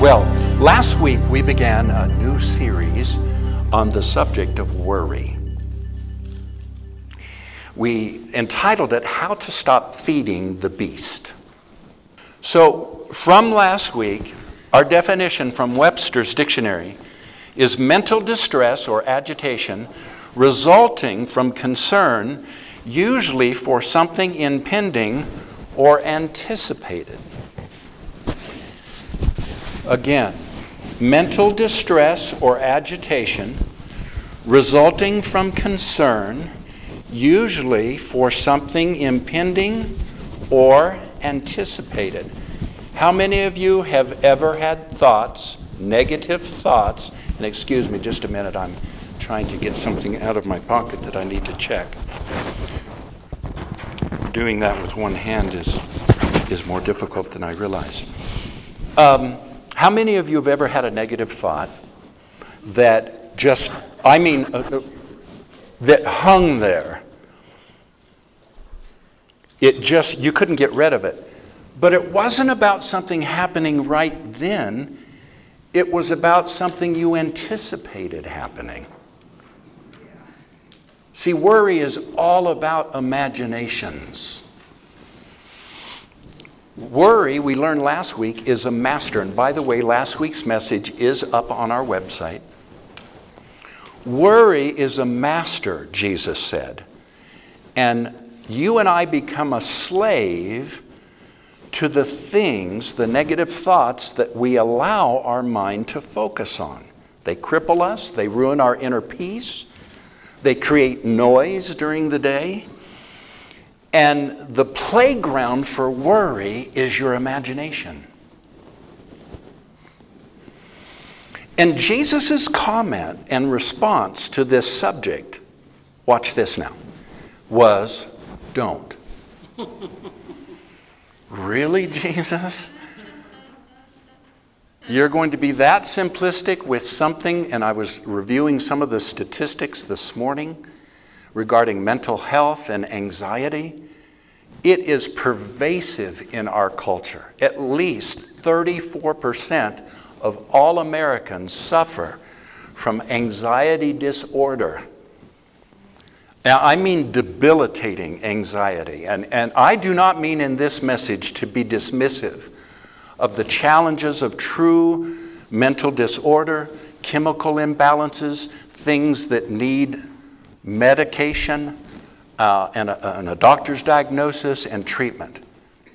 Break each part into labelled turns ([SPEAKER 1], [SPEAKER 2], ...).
[SPEAKER 1] Well, last week we began a new series on the subject of worry. We entitled it How to Stop Feeding the Beast. So, from last week, our definition from Webster's dictionary is mental distress or agitation resulting from concern, usually for something impending or anticipated. Again, mental distress or agitation resulting from concern, usually for something impending or anticipated. How many of you have ever had thoughts, negative thoughts? And excuse me just a minute, I'm trying to get something out of my pocket that I need to check. Doing that with one hand is, is more difficult than I realize. Um, how many of you have ever had a negative thought that just, I mean, uh, uh, that hung there? It just, you couldn't get rid of it. But it wasn't about something happening right then, it was about something you anticipated happening. See, worry is all about imaginations. Worry, we learned last week, is a master. And by the way, last week's message is up on our website. Worry is a master, Jesus said. And you and I become a slave to the things, the negative thoughts that we allow our mind to focus on. They cripple us, they ruin our inner peace, they create noise during the day. And the playground for worry is your imagination. And Jesus' comment and response to this subject, watch this now, was don't. really, Jesus? You're going to be that simplistic with something, and I was reviewing some of the statistics this morning regarding mental health and anxiety. It is pervasive in our culture. At least 34% of all Americans suffer from anxiety disorder. Now, I mean debilitating anxiety, and, and I do not mean in this message to be dismissive of the challenges of true mental disorder, chemical imbalances, things that need medication, uh, and, a, and a doctor's diagnosis and treatment.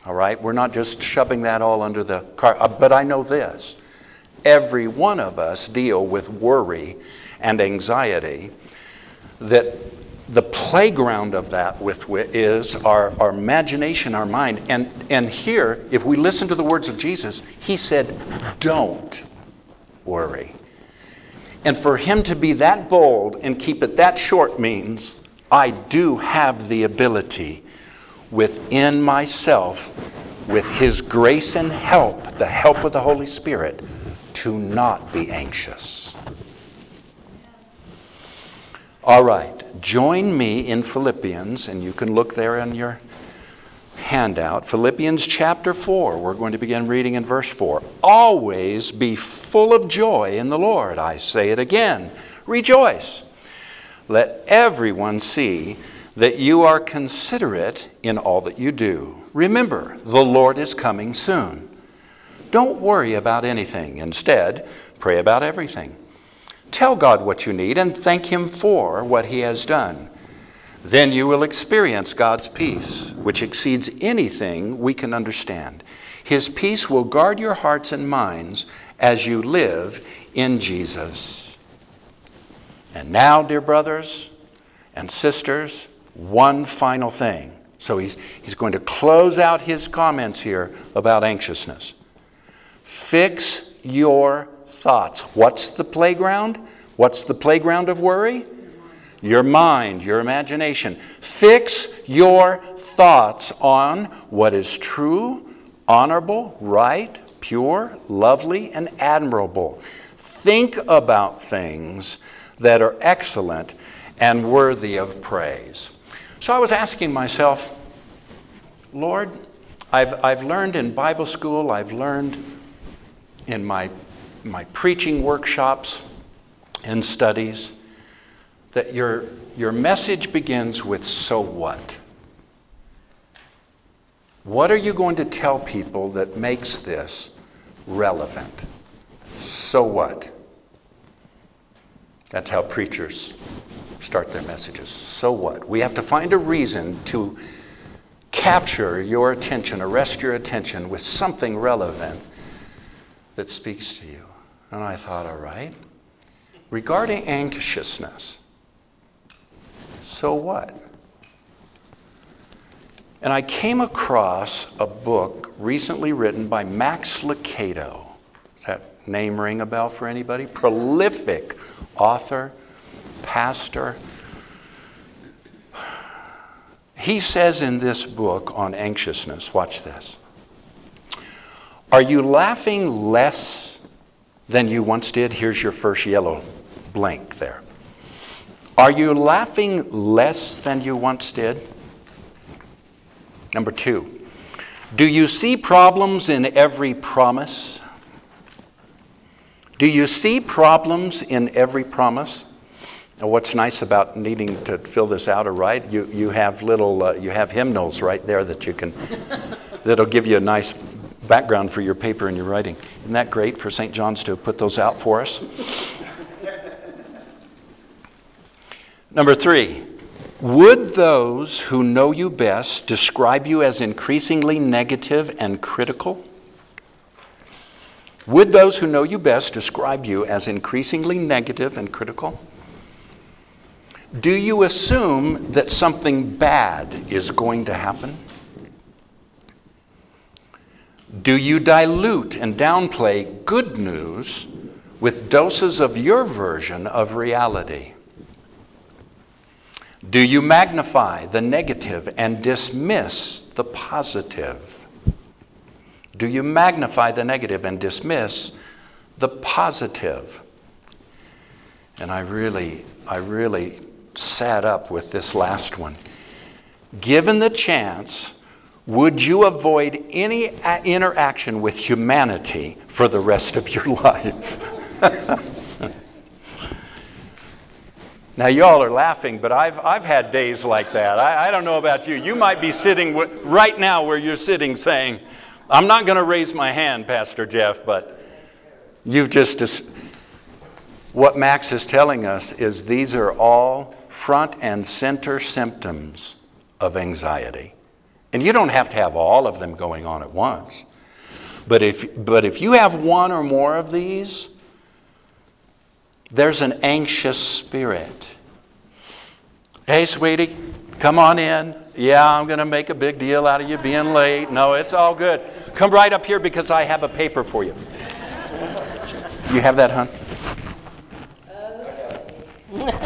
[SPEAKER 1] All right? We're not just shoving that all under the car. Uh, but I know this every one of us deal with worry and anxiety that the playground of that with is our, our imagination, our mind. And, and here, if we listen to the words of Jesus, he said, Don't worry. And for him to be that bold and keep it that short means I do have the ability within myself, with his grace and help, the help of the Holy Spirit, to not be anxious. All right, join me in Philippians, and you can look there in your handout, Philippians chapter 4. We're going to begin reading in verse 4. Always be full of joy in the Lord. I say it again. Rejoice. Let everyone see that you are considerate in all that you do. Remember, the Lord is coming soon. Don't worry about anything. Instead, pray about everything. Tell God what you need and thank Him for what He has done. Then you will experience God's peace, which exceeds anything we can understand. His peace will guard your hearts and minds as you live in Jesus. And now, dear brothers and sisters, one final thing. So he's, he's going to close out his comments here about anxiousness. Fix your thoughts. What's the playground? What's the playground of worry? your mind, your imagination. Fix your thoughts on what is true, honorable, right, pure, lovely, and admirable. Think about things that are excellent and worthy of praise. So I was asking myself, Lord, I've, I've learned in Bible school, I've learned in my, my preaching workshops and studies that your, your message begins with so what? What are you going to tell people that makes this relevant? So what? That's how preachers start their messages. So what? We have to find a reason to capture your attention, arrest your attention with something relevant that speaks to you. And I thought, all right. Regarding anxiousness, so what? And I came across a book recently written by Max Lucado. Does that name ring a bell for anybody? Prolific author, pastor. He says in this book on anxiousness, watch this. Are you laughing less than you once did? Here's your first yellow blank there. Are you laughing less than you once did? Number two, do you see problems in every promise? Do you see problems in every promise? And what's nice about needing to fill this out or right, you, you have little, uh, you have hymnals right there that you can, that'll give you a nice background for your paper and your writing. Isn't that great for St. John's to put those out for us? Number three, would those who know you best describe you as increasingly negative and critical? Would those who know you best describe you as increasingly negative and critical? Do you assume that something bad is going to happen? Do you dilute and downplay good news with doses of your version of reality? Do you magnify the negative and dismiss the positive? Do you magnify the negative and dismiss the positive? And I really, I really sat up with this last one. Given the chance, would you avoid any interaction with humanity for the rest of your life? Now, y'all are laughing, but I've, I've had days like that. I, I don't know about you. You might be sitting w- right now where you're sitting saying, I'm not going to raise my hand, Pastor Jeff, but you've just. Dis- what Max is telling us is these are all front and center symptoms of anxiety. And you don't have to have all of them going on at once. But if, but if you have one or more of these, there's an anxious spirit. Hey, sweetie, come on in. Yeah, I'm going to make a big deal out of you being late. No, it's all good. Come right up here because I have a paper for you. You have that, hon?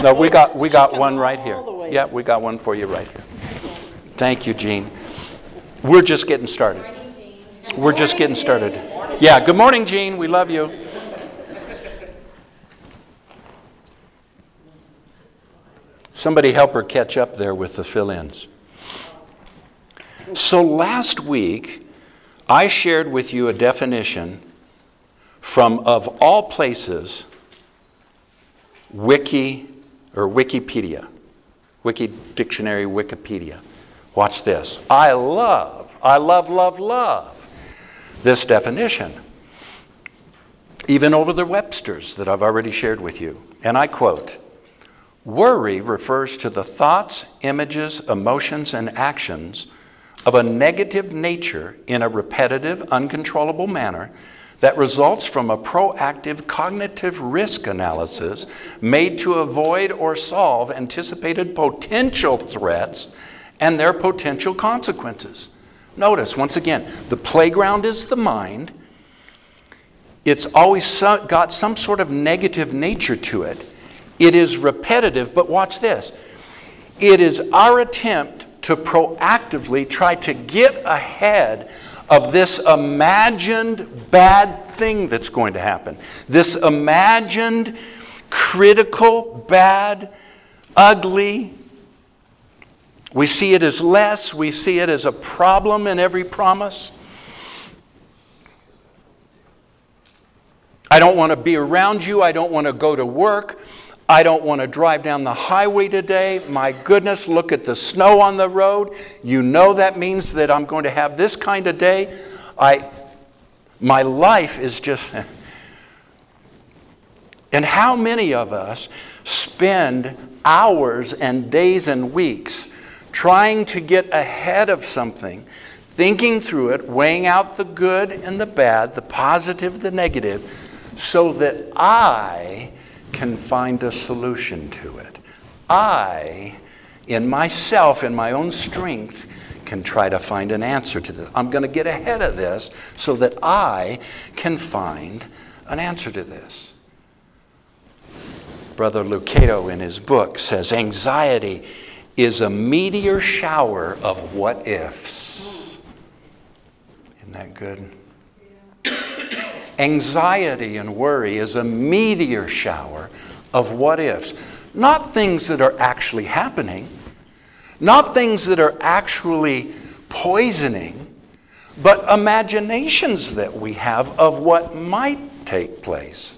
[SPEAKER 1] No, we got we got one right here. Yeah, we got one for you right here. Thank you, Jean. We're just getting started. We're just getting started. Yeah, good morning, Jean. We love you. Somebody help her catch up there with the fill ins. So last week, I shared with you a definition from, of all places, Wiki or Wikipedia, Wiki Dictionary, Wikipedia. Watch this. I love, I love, love, love this definition, even over the Webster's that I've already shared with you. And I quote, Worry refers to the thoughts, images, emotions, and actions of a negative nature in a repetitive, uncontrollable manner that results from a proactive cognitive risk analysis made to avoid or solve anticipated potential threats and their potential consequences. Notice, once again, the playground is the mind. It's always got some sort of negative nature to it. It is repetitive, but watch this. It is our attempt to proactively try to get ahead of this imagined bad thing that's going to happen, this imagined critical, bad, ugly. We see it as less, we see it as a problem in every promise. I don't want to be around you. I don't want to go to work. I don't want to drive down the highway today. My goodness, look at the snow on the road. You know that means that I'm going to have this kind of day. I, my life is just. And how many of us spend hours and days and weeks trying to get ahead of something, thinking through it, weighing out the good and the bad, the positive, the negative, so that I can find a solution to it. I, in myself, in my own strength, can try to find an answer to this. I'm going to get ahead of this so that I can find an answer to this. Brother Lucado, in his book, says anxiety is a meteor shower of what ifs. Isn't that good? Anxiety and worry is a meteor shower of what ifs, not things that are actually happening, not things that are actually poisoning, but imaginations that we have of what might take place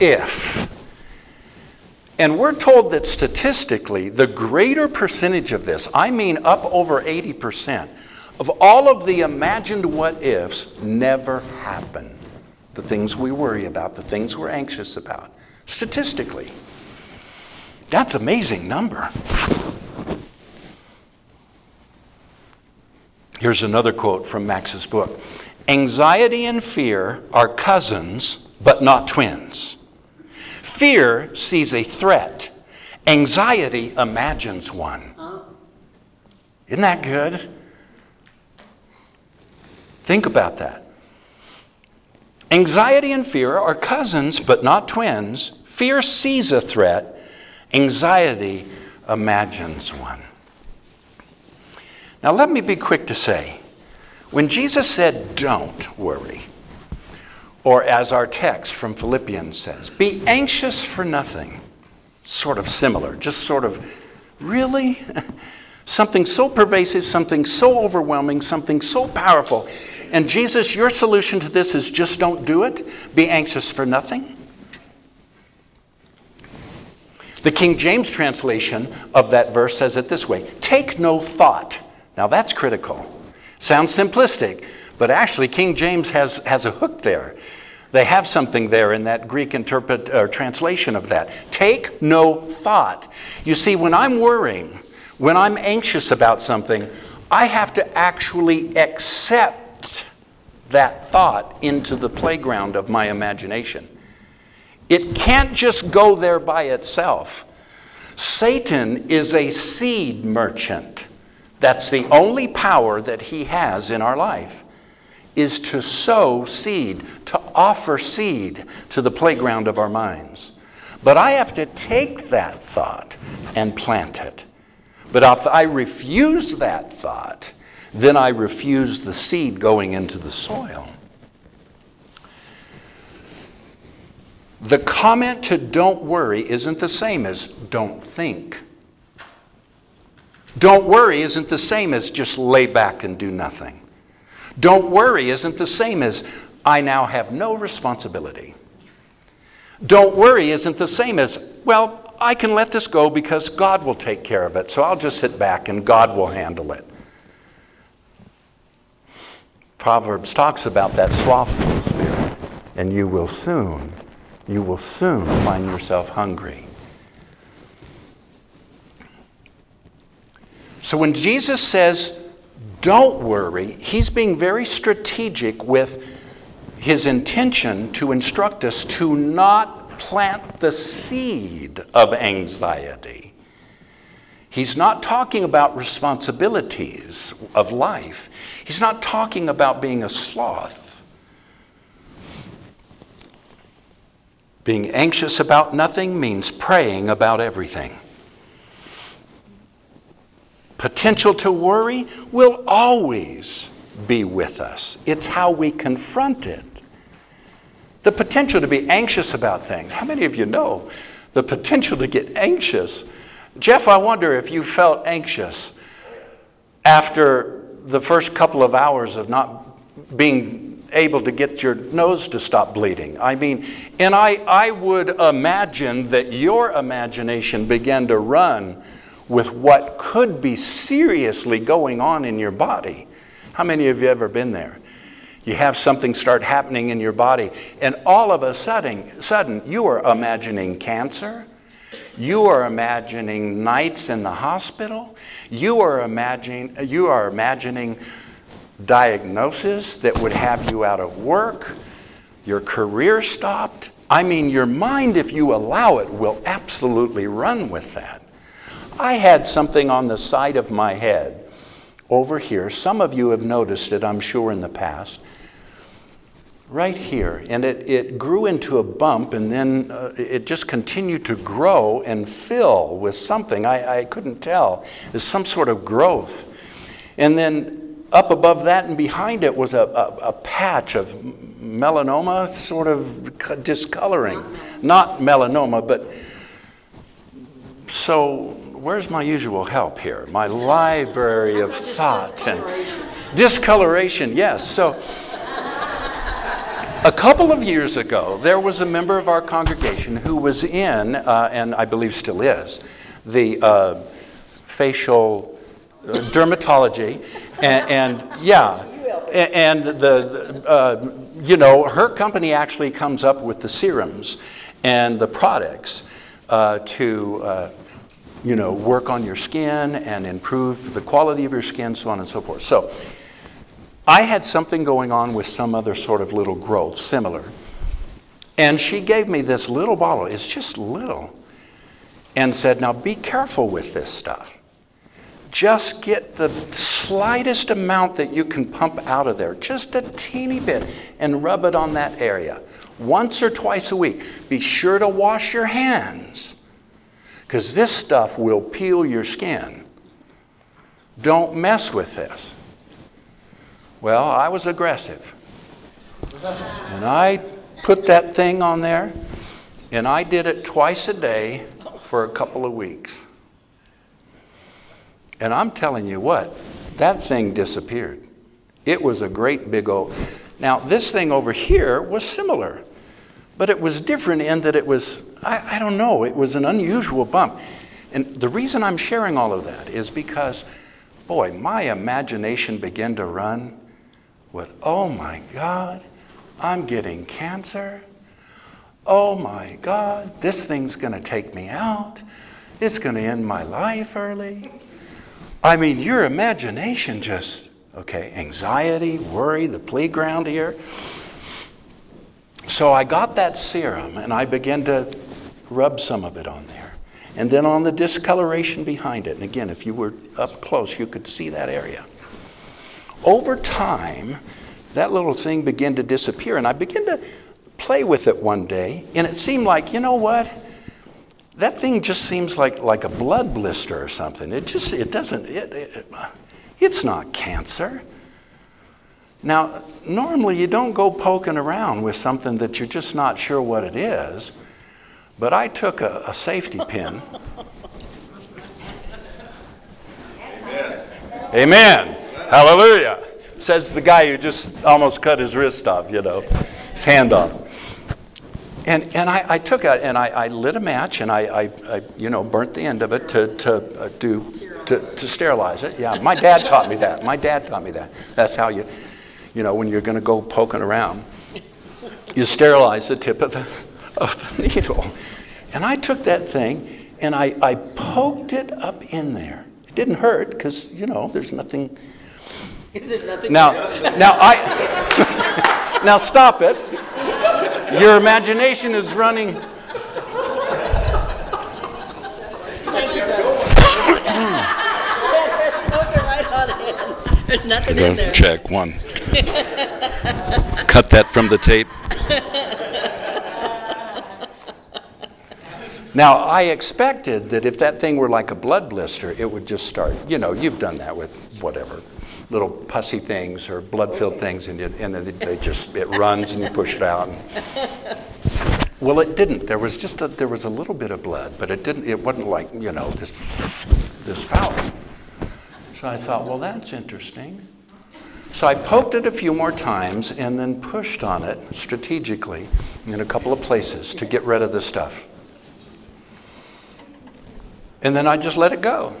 [SPEAKER 1] if. And we're told that statistically, the greater percentage of this, I mean up over 80%, of all of the imagined what ifs never happen. The things we worry about, the things we're anxious about, statistically. That's amazing number. Here's another quote from Max's book. Anxiety and fear are cousins, but not twins. Fear sees a threat. Anxiety imagines one. Isn't that good? Think about that. Anxiety and fear are cousins, but not twins. Fear sees a threat, anxiety imagines one. Now, let me be quick to say when Jesus said, Don't worry, or as our text from Philippians says, Be anxious for nothing, sort of similar, just sort of, really? something so pervasive, something so overwhelming, something so powerful and Jesus, your solution to this is just don't do it, be anxious for nothing. The King James translation of that verse says it this way Take no thought. Now that's critical. Sounds simplistic, but actually, King James has, has a hook there. They have something there in that Greek interpret, uh, translation of that. Take no thought. You see, when I'm worrying, when I'm anxious about something, I have to actually accept that thought into the playground of my imagination. It can't just go there by itself. Satan is a seed merchant. That's the only power that he has in our life is to sow seed, to offer seed to the playground of our minds. But I have to take that thought and plant it. But if I refuse that thought, then I refuse the seed going into the soil. The comment to don't worry isn't the same as don't think. Don't worry isn't the same as just lay back and do nothing. Don't worry isn't the same as I now have no responsibility. Don't worry isn't the same as, well, I can let this go because God will take care of it, so I'll just sit back and God will handle it. Proverbs talks about that slothful spirit. And you will soon, you will soon find yourself hungry. So when Jesus says, don't worry, he's being very strategic with his intention to instruct us to not plant the seed of anxiety. He's not talking about responsibilities of life. He's not talking about being a sloth, being anxious about nothing means praying about everything. Potential to worry will always be with us. It's how we confront it. The potential to be anxious about things. How many of you know the potential to get anxious Jeff, I wonder if you felt anxious after the first couple of hours of not being able to get your nose to stop bleeding. I mean, and I, I would imagine that your imagination began to run with what could be seriously going on in your body. How many of you ever been there? You have something start happening in your body, and all of a sudden, sudden you are imagining cancer. You are imagining nights in the hospital. You are imagining, you are imagining diagnosis that would have you out of work, your career stopped. I mean, your mind, if you allow it, will absolutely run with that. I had something on the side of my head over here. Some of you have noticed it, I'm sure, in the past right here. And it, it grew into a bump, and then uh, it just continued to grow and fill with something. I, I couldn't tell. There's some sort of growth. And then up above that and behind it was a, a, a patch of melanoma, sort of discoloring. Not melanoma, but so where's my usual help here? My library of thought and discoloration. Yes. So a couple of years ago, there was a member of our congregation who was in, uh, and I believe still is, the uh, facial uh, dermatology, and, and yeah, and, and the uh, you know her company actually comes up with the serums and the products uh, to uh, you know work on your skin and improve the quality of your skin, so on and so forth. So I had something going on with some other sort of little growth, similar. And she gave me this little bottle, it's just little, and said, Now be careful with this stuff. Just get the slightest amount that you can pump out of there, just a teeny bit, and rub it on that area once or twice a week. Be sure to wash your hands because this stuff will peel your skin. Don't mess with this. Well, I was aggressive. And I put that thing on there, and I did it twice a day for a couple of weeks. And I'm telling you what, that thing disappeared. It was a great big old. Now, this thing over here was similar, but it was different in that it was, I, I don't know, it was an unusual bump. And the reason I'm sharing all of that is because, boy, my imagination began to run with, oh my God, I'm getting cancer. Oh my God, this thing's going to take me out. It's going to end my life early. I mean, your imagination just, okay, anxiety, worry, the playground here. So I got that serum and I began to rub some of it on there. And then on the discoloration behind it. And again, if you were up close, you could see that area. Over time, that little thing began to disappear, and I began to play with it one day, and it seemed like, you know what? That thing just seems like, like a blood blister or something. It just, it doesn't, it, it it's not cancer. Now, normally you don't go poking around with something that you're just not sure what it is, but I took a, a safety pin. Amen. Amen. Hallelujah. Says the guy who just almost cut his wrist off, you know, his hand off. And, and I, I took it and I, I, lit a match and I, I, you know, burnt the end of it to, to uh, do, to, to sterilize it. Yeah, my dad taught me that. My dad taught me that. That's how you, you know, when you're going to go poking around, you sterilize the tip of the, of the needle. And I took that thing and I, I poked it up in there. It didn't hurt because, you know, there's nothing
[SPEAKER 2] is there nothing? Now,
[SPEAKER 1] now I. now stop it. Your imagination is running. There's nothing in there. Check one. Cut that from the tape. Now, I expected that if that thing were like a blood blister, it would just start. You know, you've done that with whatever little pussy things or blood-filled things, and, you, and they just it runs and you push it out. well, it didn't. There was just a, there was a little bit of blood, but it didn't. It wasn't like you know this this foul. So I thought, well, that's interesting. So I poked it a few more times and then pushed on it strategically in a couple of places to get rid of the stuff. And then I just let it go.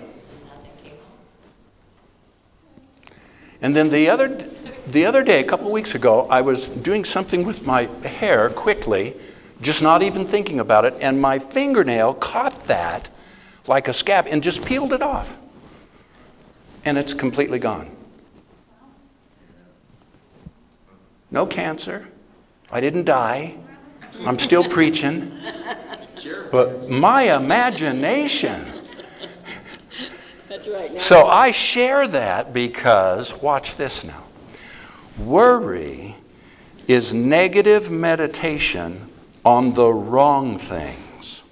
[SPEAKER 1] And then the other, the other day, a couple of weeks ago, I was doing something with my hair quickly, just not even thinking about it, and my fingernail caught that like a scab and just peeled it off. And it's completely gone. No cancer. I didn't die. I'm still preaching. But my imagination right now. So I share that because, watch this now. Worry is negative meditation on the wrong things.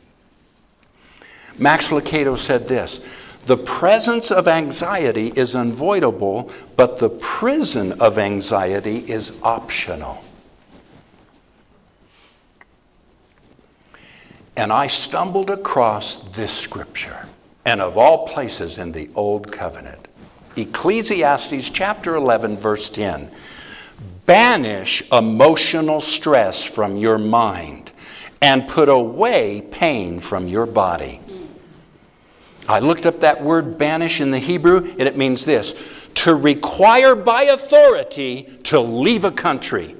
[SPEAKER 1] Max Lucado said this The presence of anxiety is unavoidable, but the prison of anxiety is optional. And I stumbled across this scripture and of all places in the Old Covenant. Ecclesiastes chapter 11, verse 10. Banish emotional stress from your mind and put away pain from your body. I looked up that word banish in the Hebrew, and it means this to require by authority to leave a country.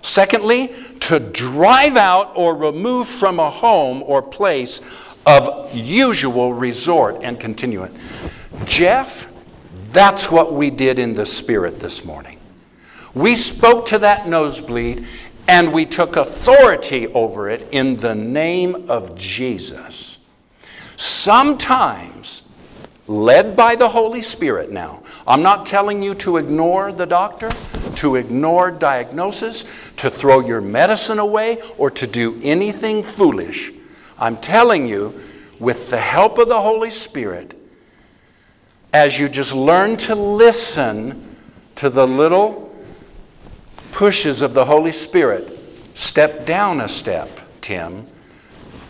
[SPEAKER 1] Secondly, to drive out or remove from a home or place of usual resort and continuance. Jeff, that's what we did in the Spirit this morning. We spoke to that nosebleed and we took authority over it in the name of Jesus. Sometimes, led by the Holy Spirit now, I'm not telling you to ignore the doctor, to ignore diagnosis, to throw your medicine away, or to do anything foolish. I'm telling you, with the help of the Holy Spirit, as you just learn to listen to the little pushes of the Holy Spirit, step down a step, Tim.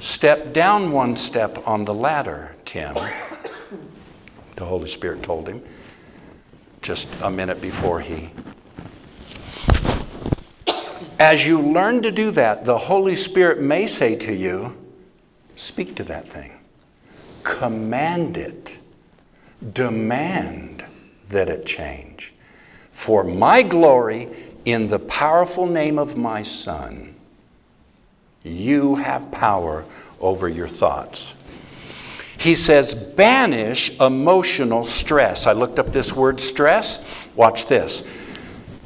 [SPEAKER 1] Step down one step on the ladder, Tim. The Holy Spirit told him just a minute before he. As you learn to do that, the Holy Spirit may say to you, Speak to that thing. Command it. Demand that it change. For my glory, in the powerful name of my Son, you have power over your thoughts. He says, banish emotional stress. I looked up this word stress. Watch this.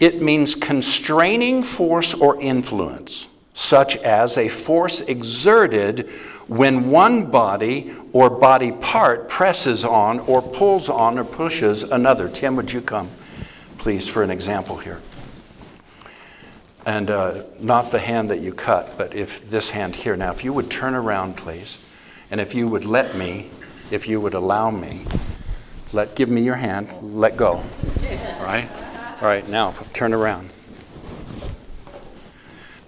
[SPEAKER 1] It means constraining force or influence, such as a force exerted when one body or body part presses on or pulls on or pushes another. Tim, would you come, please, for an example here? And uh, not the hand that you cut, but if this hand here. Now, if you would turn around, please, and if you would let me, if you would allow me, let give me your hand, let go. All right? All right, now turn around.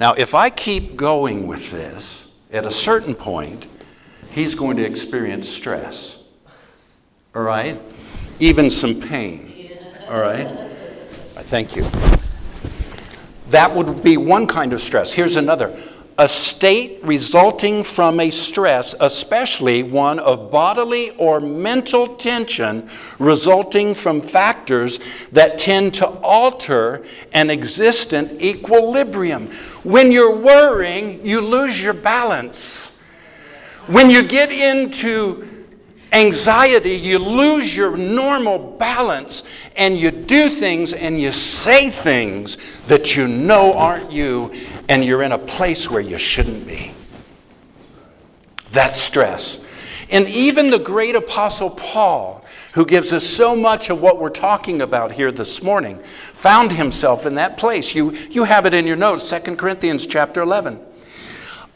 [SPEAKER 1] Now, if I keep going with this, at a certain point, he's going to experience stress. All right? Even some pain. All right? Thank you. That would be one kind of stress. Here's another a state resulting from a stress, especially one of bodily or mental tension resulting from factors that tend to alter an existent equilibrium. When you're worrying, you lose your balance. When you get into anxiety, you lose your normal balance and you do things and you say things that you know aren't you, and you're in a place where you shouldn't be. That's stress. And even the great apostle Paul, who gives us so much of what we're talking about here this morning, found himself in that place. You, you have it in your notes, 2 Corinthians chapter 11.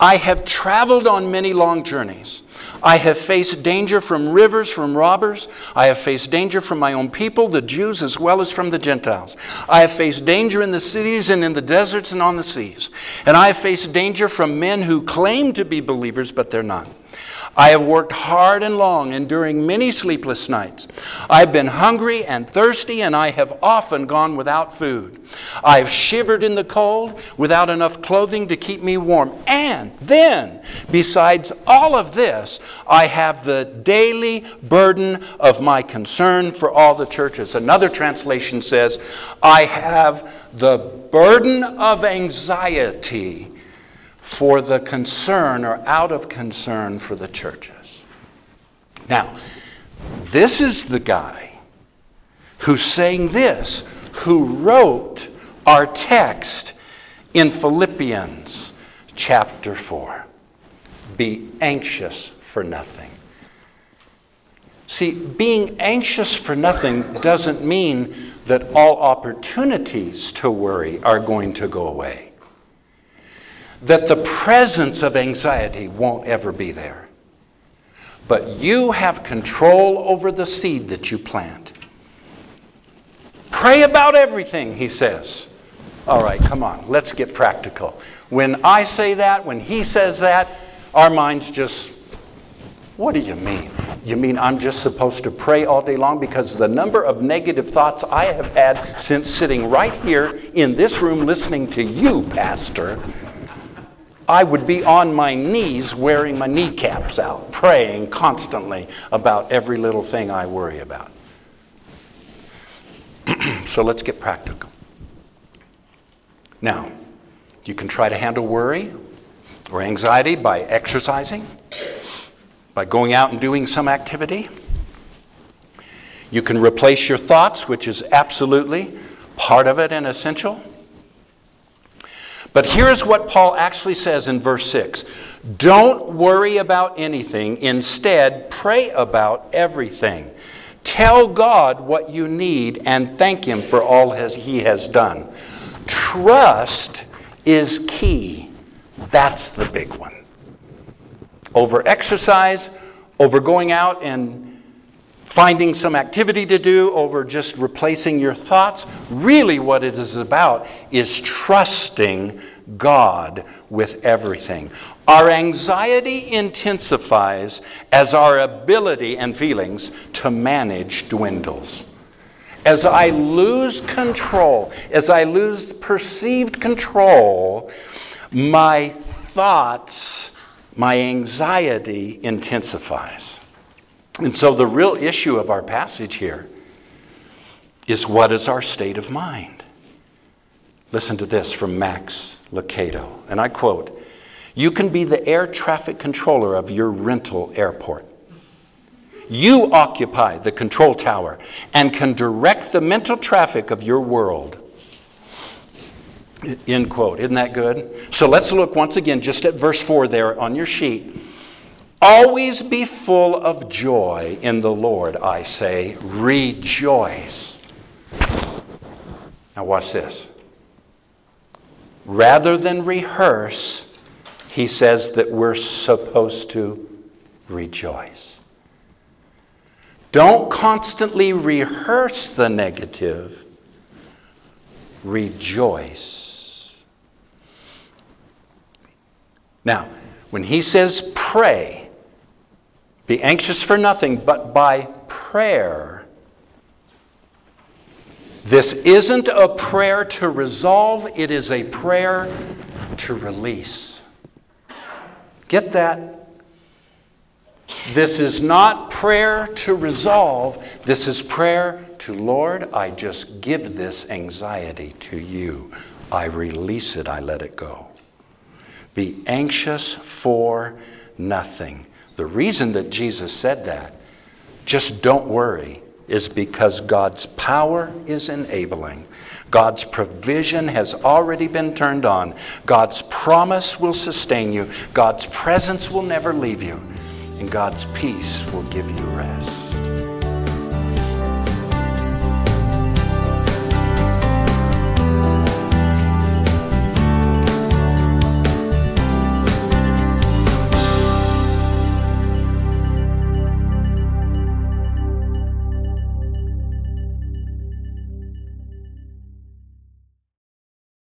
[SPEAKER 1] I have traveled on many long journeys. I have faced danger from rivers, from robbers. I have faced danger from my own people, the Jews, as well as from the Gentiles. I have faced danger in the cities and in the deserts and on the seas. And I have faced danger from men who claim to be believers, but they're not. I have worked hard and long, enduring many sleepless nights. I have been hungry and thirsty, and I have often gone without food. I have shivered in the cold without enough clothing to keep me warm. And then, besides all of this, I have the daily burden of my concern for all the churches. Another translation says, I have the burden of anxiety for the concern or out of concern for the churches. Now, this is the guy who's saying this, who wrote our text in Philippians chapter 4 Be anxious for nothing. See, being anxious for nothing doesn't mean that all opportunities to worry are going to go away that the presence of anxiety won't ever be there. But you have control over the seed that you plant. Pray about everything, he says. All right, come on, let's get practical. When I say that, when he says that, our minds just, what do you mean? You mean I'm just supposed to pray all day long? Because the number of negative thoughts I have had since sitting right here in this room listening to you, Pastor, I would be on my knees wearing my kneecaps out, praying constantly about every little thing I worry about. so let's get practical. Now, you can try to handle worry or anxiety by exercising, by going out and doing some activity. You can replace your thoughts, which is absolutely part of it and essential but here's what Paul actually says in verse 6 Don't worry about anything, instead, pray about everything. Tell God what you need and thank Him for all He has done. Trust is key. That's the big one. Over exercise, over going out and finding some activity to do over just replacing your thoughts. Really, what it is about is trusting God with everything. Our anxiety intensifies as our ability and feelings to manage dwindles. As I lose control, as I lose perceived control, my thoughts, my anxiety intensifies. And so the real issue of our passage here is what is our state of mind? Listen to this from Max Lucado, and I quote You can be the air traffic controller of your rental airport. You occupy the control tower and can direct the mental traffic of your world. End quote. Isn't that good? So let's look once again just at verse 4 there on your sheet. Always be full of joy in the Lord, I say. Rejoice. Now, watch this. Rather than rehearse, he says that we're supposed to rejoice. Don't constantly rehearse the negative, rejoice. Now, when he says pray, be anxious for nothing, but by prayer. This isn't a prayer to resolve, it is a prayer to release. Get that? This is not prayer to resolve, this is prayer to, Lord, I just give this anxiety to you. I release it, I let it go. Be anxious for nothing. The reason that Jesus said that, just don't worry, is because God's power is enabling. God's provision has already been turned on. God's promise will sustain you. God's presence will never leave you. And God's peace will give you rest.